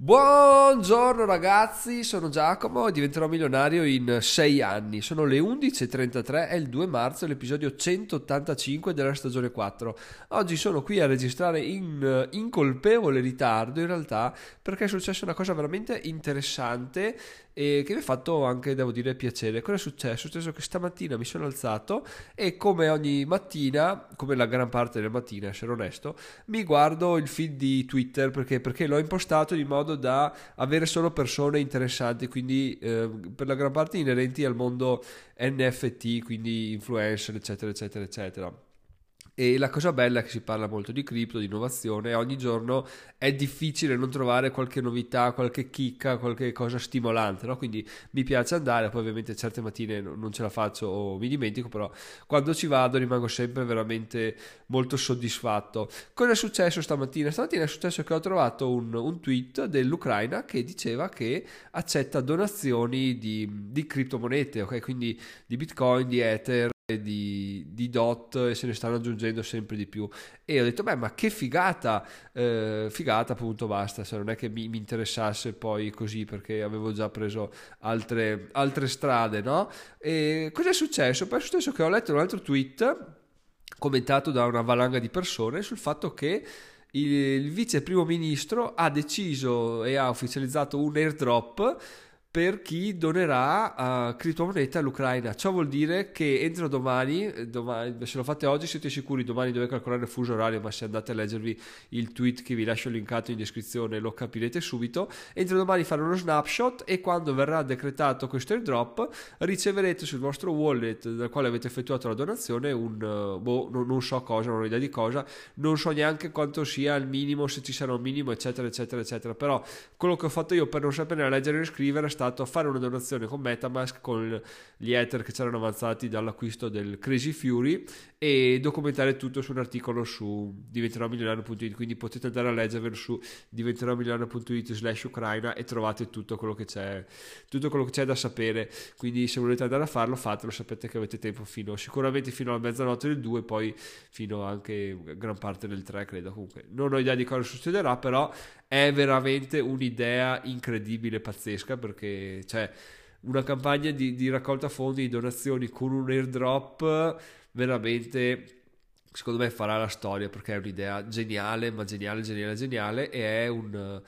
Buongiorno ragazzi, sono Giacomo e diventerò milionario in 6 anni. Sono le 11.33, è il 2 marzo, l'episodio 185 della stagione 4. Oggi sono qui a registrare in incolpevole ritardo in realtà perché è successa una cosa veramente interessante e che mi ha fatto anche, devo dire, piacere. Cosa è successo? È successo che stamattina mi sono alzato e come ogni mattina, come la gran parte delle mattine, essere onesto, mi guardo il feed di Twitter perché, perché l'ho impostato in modo da avere solo persone interessanti, quindi eh, per la gran parte inerenti al mondo NFT, quindi influencer, eccetera, eccetera, eccetera. E la cosa bella è che si parla molto di cripto, di innovazione, e ogni giorno è difficile non trovare qualche novità, qualche chicca, qualche cosa stimolante, no? Quindi mi piace andare, poi ovviamente certe mattine non ce la faccio o mi dimentico, però quando ci vado rimango sempre veramente molto soddisfatto. Cosa è successo stamattina? Stamattina è successo che ho trovato un, un tweet dell'Ucraina che diceva che accetta donazioni di, di criptomonete, ok? Quindi di Bitcoin, di Ether di, di, dot e se ne stanno aggiungendo sempre di più. E ho detto beh ma che figata eh, figata appunto basta. Se non è che mi, mi, interessasse poi così perché avevo già preso altre, altre strade no? E cosa è successo? poi è successo che ho letto un altro tweet commentato da una valanga di persone sul fatto che il, il vice primo ministro ha deciso e ha ufficializzato un airdrop per chi donerà uh, criptomonete all'Ucraina. Ciò vuol dire che entro domani, domani, se lo fate oggi siete sicuri, domani dovete calcolare il fuso orario, ma se andate a leggervi il tweet che vi lascio linkato in descrizione lo capirete subito. Entro domani fare uno snapshot e quando verrà decretato questo airdrop riceverete sul vostro wallet dal quale avete effettuato la donazione un, uh, boh, non, non, so cosa, non ho idea di cosa, non so neanche quanto sia il minimo, se ci sarà un minimo, eccetera, eccetera, eccetera. Però quello che ho fatto io per non sapere leggere e scrivere stato fare una donazione con Metamask con gli Ether che c'erano avanzati dall'acquisto del Crazy Fury e documentare tutto su un articolo su diventeròmilionario.it quindi potete andare a leggervelo su diventeròmilionario.it slash ucraina e trovate tutto quello che c'è tutto quello che c'è da sapere. Quindi se volete andare a farlo fatelo. Sapete che avete tempo fino sicuramente fino alla mezzanotte del 2 poi fino anche gran parte del 3 credo. Comunque non ho idea di cosa succederà però è veramente un'idea incredibile pazzesca perché cioè una campagna di, di raccolta fondi di donazioni con un airdrop veramente secondo me farà la storia perché è un'idea geniale, ma geniale, geniale, geniale e è un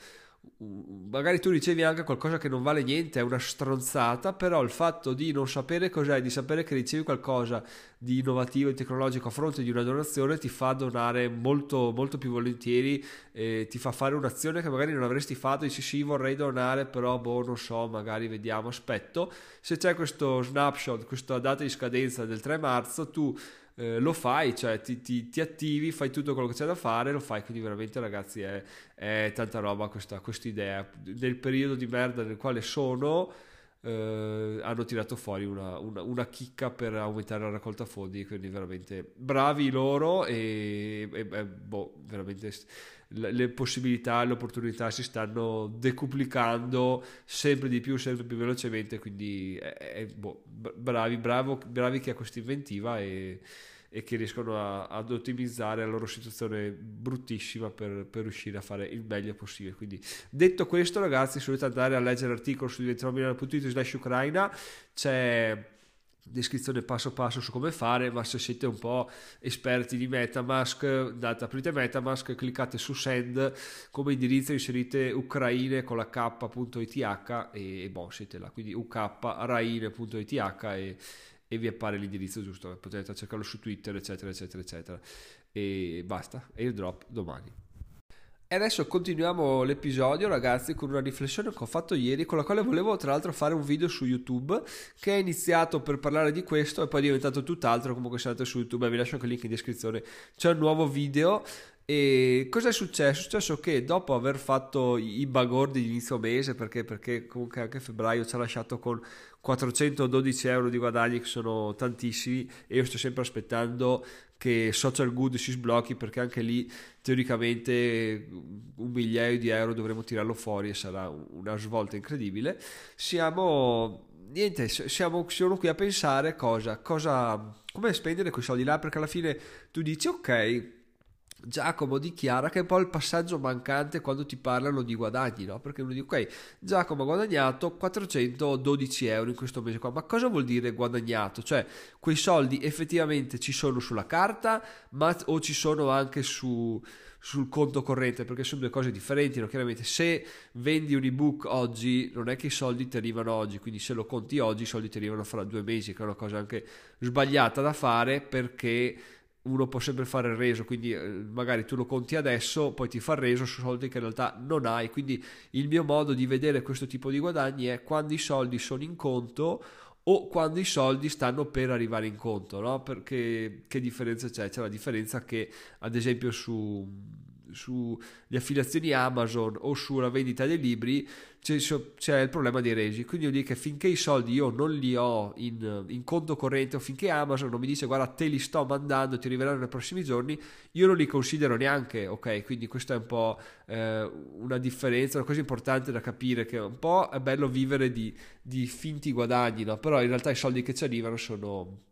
magari tu ricevi anche qualcosa che non vale niente, è una stronzata, però il fatto di non sapere cos'è, di sapere che ricevi qualcosa di innovativo e tecnologico a fronte di una donazione ti fa donare molto, molto più volentieri, eh, ti fa fare un'azione che magari non avresti fatto, dici sì vorrei donare, però boh non so, magari vediamo, aspetto. Se c'è questo snapshot, questa data di scadenza del 3 marzo, tu eh, lo fai, cioè ti, ti, ti, attivi, fai tutto quello che c'è da fare, lo fai, quindi veramente ragazzi è, è tanta roba questa idea. Nel periodo di merda nel quale sono, eh, hanno tirato fuori una, una, una, chicca per aumentare la raccolta fondi, quindi veramente bravi loro e, e, e boh, veramente le possibilità, le opportunità si stanno decuplicando sempre di più, sempre più velocemente, quindi è, boh, bravi, bravo, bravi chi ha questa inventiva e, e che riescono a, ad ottimizzare la loro situazione bruttissima per, per, riuscire a fare il meglio possibile. Quindi, detto questo, ragazzi, se volete andare a leggere l'articolo su diventeromilano.it slash ucraina, c'è descrizione passo passo su come fare, ma se siete un po' esperti di Metamask, andate, aprite Metamask, cliccate su Send, come indirizzo inserite ucraine con la k.ith e, e boh, siete là, quindi ukraine.ith e, e vi appare l'indirizzo giusto, potete cercarlo su Twitter, eccetera, eccetera, eccetera. E basta, airdrop domani. E adesso continuiamo l'episodio, ragazzi, con una riflessione che ho fatto ieri, con la quale volevo tra l'altro fare un video su YouTube, che è iniziato per parlare di questo e poi è diventato tutt'altro. Comunque se andate su YouTube, vi lascio anche il link in descrizione, c'è un nuovo video. E cosa è successo? È successo che dopo aver fatto i bagordi di inizio mese, perché, perché comunque anche febbraio ci ha lasciato con 412 euro di guadagni, che sono tantissimi, e io sto sempre aspettando che Social Good si sblocchi perché anche lì teoricamente un migliaio di euro dovremo tirarlo fuori e sarà una svolta incredibile. Siamo niente, siamo, siamo qui a pensare cosa, cosa come spendere quei soldi là perché alla fine tu dici ok Giacomo dichiara che è un po' il passaggio mancante quando ti parlano di guadagni, no? Perché uno dice, ok, Giacomo ha guadagnato 412 euro in questo mese qua, ma cosa vuol dire guadagnato? Cioè, quei soldi effettivamente ci sono sulla carta, ma o ci sono anche su, sul conto corrente, perché sono due cose differenti, no? Chiaramente, se vendi un ebook oggi, non è che i soldi ti arrivano oggi, quindi se lo conti oggi, i soldi ti arrivano fra due mesi, che è una cosa anche sbagliata da fare perché uno può sempre fare il reso, quindi eh, magari tu lo conti adesso, poi ti fa il reso su soldi che in realtà non hai. Quindi il mio modo di vedere questo tipo di guadagni è quando i soldi sono in conto o quando i soldi stanno per arrivare in conto, no? Perché che differenza c'è? C'è la differenza che ad esempio su sulle affiliazioni Amazon o sulla vendita dei libri c'è, c'è, il problema dei resi. Quindi io dico che finché i soldi io non li ho in, in, conto corrente o finché Amazon non mi dice guarda te li sto mandando, ti arriveranno nei prossimi giorni, io non li considero neanche, ok? Quindi questa è un po' eh, una differenza, una cosa importante da capire che un po' è bello vivere di, di finti guadagni, no? Però in realtà i soldi che ci arrivano sono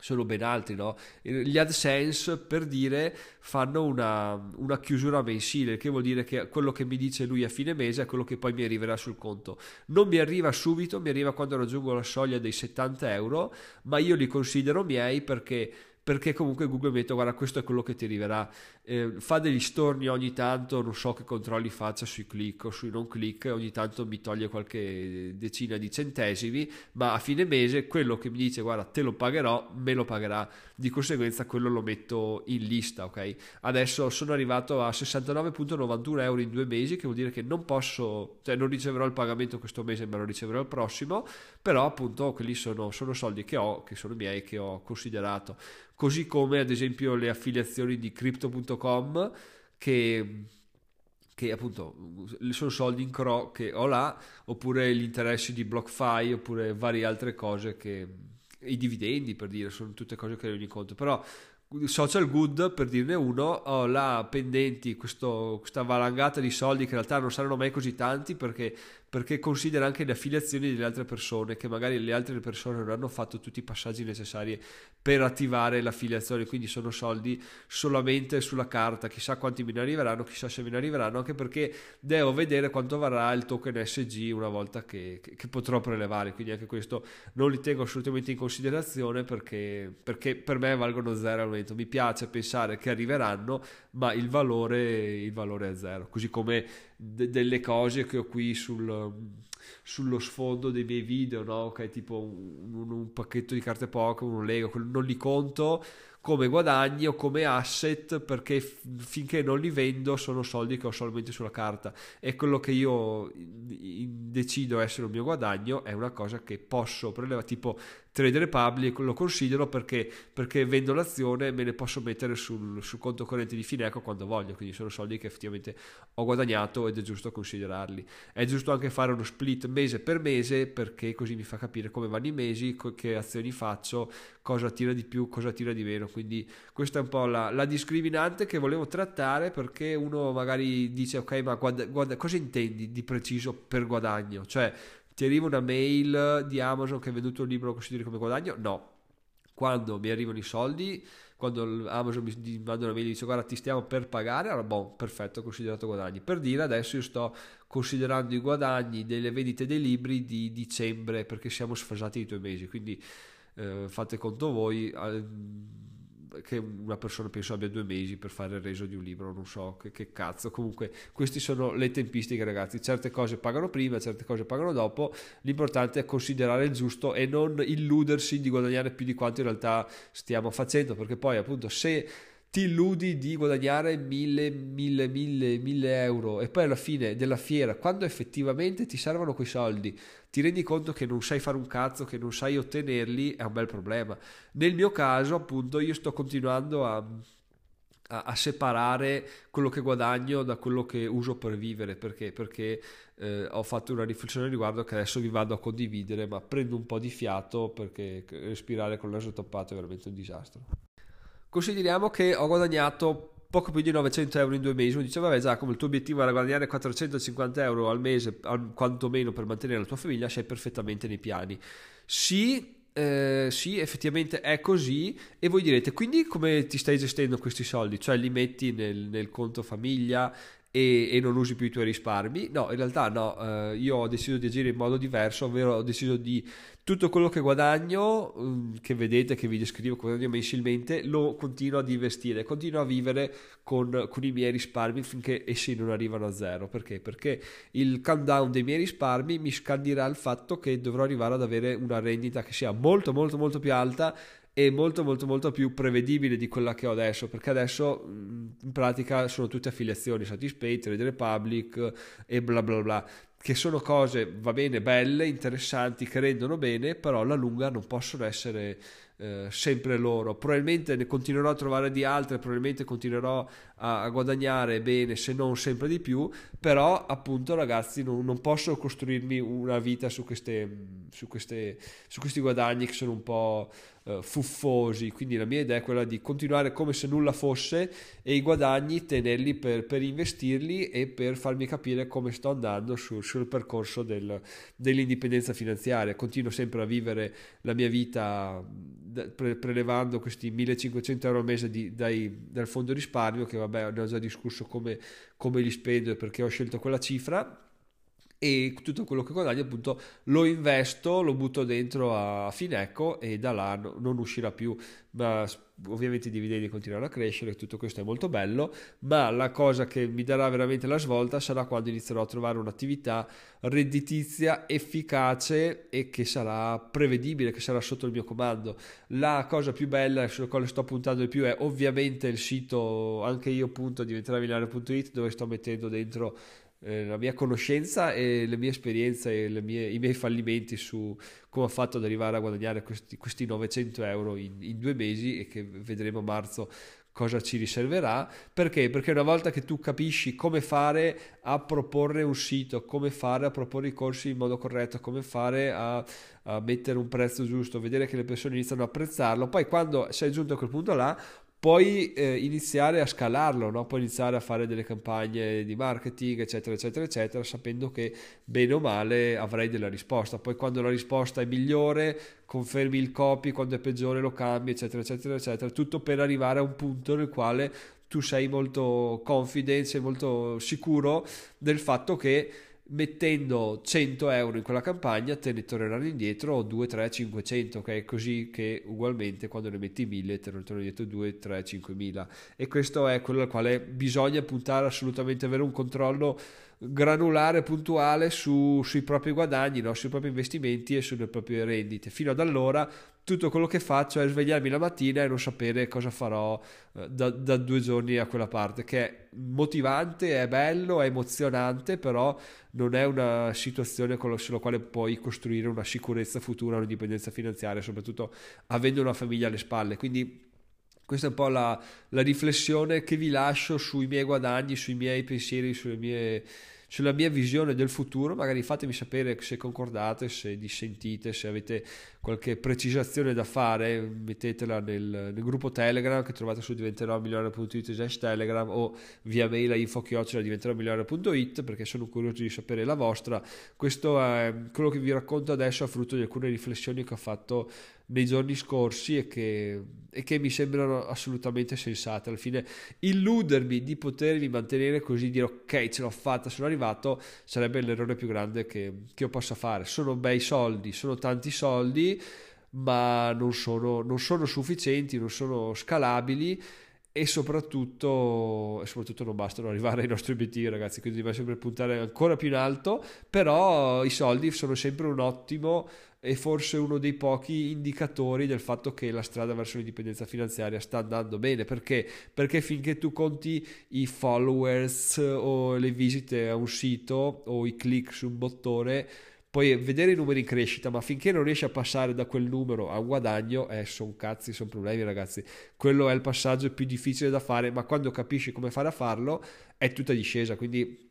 sono ben altri, no? Gli AdSense, per dire, fanno una, una, chiusura mensile, che vuol dire che quello che mi dice lui a fine mese è quello che poi mi arriverà sul conto. Non mi arriva subito, mi arriva quando raggiungo la soglia dei 70 euro, ma io li considero miei perché perché comunque Google mi guarda questo è quello che ti arriverà. Eh, fa degli storni ogni tanto non so che controlli faccia sui click o sui non click ogni tanto mi toglie qualche decina di centesimi ma a fine mese quello che mi dice guarda te lo pagherò me lo pagherà. Di conseguenza quello lo metto in lista ok? Adesso sono arrivato a 69.91 euro in due mesi che vuol dire che non posso cioè non riceverò il pagamento questo mese ma lo riceverò il prossimo però appunto quelli sono, sono soldi che ho che sono miei che ho considerato così come ad esempio le affiliazioni di crypto.com che che appunto sono soldi in CRO che ho là, oppure gli interessi di BlockFi, oppure varie altre cose che i dividendi per dire, sono tutte cose che in conto, però social good per dirne uno ho là pendenti questo, questa valangata di soldi che in realtà non saranno mai così tanti perché perché considera anche le affiliazioni delle altre persone, che magari le altre persone non hanno fatto tutti i passaggi necessari per attivare l'affiliazione, quindi sono soldi solamente sulla carta, chissà quanti me ne arriveranno, chissà se me ne arriveranno, anche perché devo vedere quanto varrà il token SG una volta che, che, che potrò prelevare, quindi anche questo non li tengo assolutamente in considerazione perché, perché per me valgono zero al momento, mi piace pensare che arriveranno, ma il valore, il valore è zero, così come de- delle cose che ho qui sul, sullo sfondo dei miei video, no? che è tipo un, un pacchetto di carte Pokémon, un Lego, non li conto come guadagni o come asset perché finché non li vendo sono soldi che ho solamente sulla carta e quello che io decido essere un mio guadagno è una cosa che posso prelevare tipo Trade Republic lo considero perché, perché vendo l'azione e me ne posso mettere sul, sul, conto corrente di Fineco quando voglio, quindi sono soldi che effettivamente ho guadagnato ed è giusto considerarli. È giusto anche fare uno split mese per mese perché così mi fa capire come vanno i mesi, che azioni faccio, cosa tira di più, cosa tira di meno. Quindi questa è un po' la, la discriminante che volevo trattare perché uno magari dice ok ma guarda, guarda, cosa intendi di preciso per guadagno? Cioè ti arriva una mail di Amazon che hai venduto il libro consideri come guadagno? No. Quando mi arrivano i soldi, quando Amazon mi manda una mail e dice guarda ti stiamo per pagare, allora boh, perfetto, considerato guadagni. Per dire adesso io sto considerando i guadagni delle vendite dei libri di dicembre perché siamo sfasati di due mesi, quindi eh, fate conto voi. Eh, che una persona penso abbia due mesi per fare il reso di un libro, non so che, che cazzo. Comunque, queste sono le tempistiche, ragazzi. Certe cose pagano prima, certe cose pagano dopo. L'importante è considerare il giusto e non illudersi di guadagnare più di quanto in realtà stiamo facendo, perché poi, appunto, se ti illudi di guadagnare mille, mille, mille, mille euro e poi alla fine della fiera, quando effettivamente ti servono quei soldi, ti rendi conto che non sai fare un cazzo, che non sai ottenerli, è un bel problema. Nel mio caso, appunto, io sto continuando a, a, a separare quello che guadagno da quello che uso per vivere, perché? Perché eh, ho fatto una riflessione riguardo che adesso vi vado a condividere, ma prendo un po' di fiato perché respirare con l'aso toppato è veramente un disastro. Consideriamo che ho guadagnato poco più di 900 euro in due mesi. Uno dice, vabbè Giacomo, il tuo obiettivo era guadagnare 450 euro al mese, quantomeno per mantenere la tua famiglia, sei perfettamente nei piani. Sì, eh, sì, effettivamente è così e voi direte, quindi come ti stai gestendo questi soldi? Cioè li metti nel, nel conto famiglia e, e, non usi più i tuoi risparmi? No, in realtà no, eh, io ho deciso di agire in modo diverso, ovvero ho deciso di tutto quello che guadagno, mm, che vedete, che vi descrivo, che guadagno mensilmente, lo continuo ad investire, continuo a vivere con, con, i miei risparmi finché essi non arrivano a zero. Perché? Perché il countdown dei miei risparmi mi scandirà il fatto che dovrò arrivare ad avere una rendita che sia molto molto molto più alta e molto molto molto più prevedibile di quella che ho adesso perché adesso in pratica sono tutte affiliazioni Satispay, Trade Republic e bla bla bla che sono cose, va bene, belle, interessanti, che rendono bene, però alla lunga non possono essere eh, sempre loro. Probabilmente ne continuerò a trovare di altre, probabilmente continuerò a, a guadagnare bene, se non sempre di più, però appunto ragazzi non, non posso costruirmi una vita su, queste, su, queste, su questi guadagni che sono un po' eh, fuffosi, quindi la mia idea è quella di continuare come se nulla fosse e i guadagni tenerli per, per investirli e per farmi capire come sto andando sul, sul percorso del, dell'indipendenza finanziaria. Continuo sempre a vivere la mia vita pre, prelevando questi 1500 euro al mese di, dai, dal fondo risparmio, che vabbè ne ho già discusso come, come li spendo e perché ho scelto quella cifra e tutto quello che guadagno appunto lo investo, lo butto dentro a Fineco e da là non uscirà più, ma ovviamente i dividendi continueranno a crescere, tutto questo è molto bello, ma la cosa che mi darà veramente la svolta sarà quando inizierò a trovare un'attività redditizia efficace e che sarà prevedibile, che sarà sotto il mio comando. La cosa più bella sulla quale sto puntando di più è ovviamente il sito, anche io appunto diventerà dove sto mettendo dentro eh, la mia conoscenza e le mie esperienze e mie, i miei fallimenti su come ho fatto ad arrivare a guadagnare questi, questi 900 euro in, in, due mesi e che vedremo a marzo cosa ci riserverà. Perché? Perché una volta che tu capisci come fare a proporre un sito, come fare a proporre i corsi in modo corretto, come fare a, a mettere un prezzo giusto, vedere che le persone iniziano a apprezzarlo, poi quando sei giunto a quel punto là puoi eh, iniziare a scalarlo, no? puoi iniziare a fare delle campagne di marketing, eccetera, eccetera, eccetera, sapendo che bene o male avrai della risposta. Poi quando la risposta è migliore, confermi il copy, quando è peggiore lo cambi, eccetera, eccetera, eccetera. Tutto per arrivare a un punto nel quale tu sei molto confident, sei molto sicuro del fatto che mettendo 100 euro in quella campagna te ne torneranno indietro 2, 3, 500 ok? Così che ugualmente quando ne metti 1000 te ne tornano indietro 2, 3, 5000 e questo è quello al quale bisogna puntare assolutamente avere un controllo granulare puntuale su, sui propri guadagni no? sui propri investimenti e sulle proprie rendite fino ad allora tutto quello che faccio è svegliarmi la mattina e non sapere cosa farò eh, da, da, due giorni a quella parte, che è motivante, è bello, è emozionante, però non è una situazione sulla quale puoi costruire una sicurezza futura, un'indipendenza finanziaria, soprattutto avendo una famiglia alle spalle. Quindi questa è un po' la, la riflessione che vi lascio sui miei guadagni, sui miei pensieri, sulle mie sulla mia visione del futuro, magari fatemi sapere se concordate, se dissentite, se avete qualche precisazione da fare, mettetela nel, nel gruppo Telegram che trovate su diventerò milionario.it slash Telegram o via mail a info diventerò milionario.it perché sono curioso di sapere la vostra. Questo è quello che vi racconto adesso a frutto di alcune riflessioni che ho fatto nei giorni scorsi e che, e che, mi sembrano assolutamente sensate. Alla fine illudermi di potermi mantenere così, dire ok ce l'ho fatta, sono arrivato, sarebbe l'errore più grande che, che io possa fare. Sono bei soldi, sono tanti soldi, ma non sono, non sono sufficienti, non sono scalabili e soprattutto, e soprattutto, non bastano arrivare ai nostri obiettivi ragazzi quindi dobbiamo sempre puntare ancora più in alto però i soldi sono sempre un ottimo è forse uno dei pochi indicatori del fatto che la strada verso l'indipendenza finanziaria sta andando bene. Perché? Perché finché tu conti i followers o le visite a un sito o i click su un bottone, puoi vedere i numeri in crescita, ma finché non riesci a passare da quel numero a un guadagno, eh, sono cazzi, sono problemi ragazzi. Quello è il passaggio più difficile da fare, ma quando capisci come fare a farlo è tutta discesa, quindi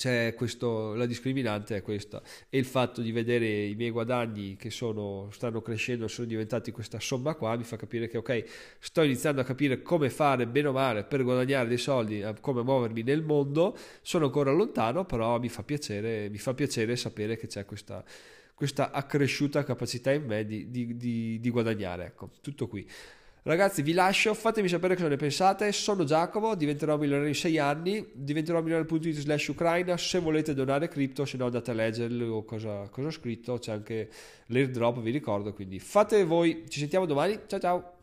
c'è questo, la discriminante è questa e il fatto di vedere i miei guadagni che sono, stanno crescendo sono diventati questa somma qua mi fa capire che ok sto iniziando a capire come fare bene o male per guadagnare dei soldi eh, come muovermi nel mondo sono ancora lontano però mi fa piacere mi fa piacere sapere che c'è questa questa accresciuta capacità in me di, di, di, di guadagnare. Ecco, tutto qui. Ragazzi, vi lascio, fatemi sapere cosa ne pensate. Sono Giacomo, diventerò milionario in 6 anni, diventerò milionario.it slash Ucraina. Se volete donare cripto, se no andate a leggerlo cosa, cosa ho scritto. C'è anche l'airdrop, vi ricordo. Quindi fate voi, ci sentiamo domani. Ciao ciao.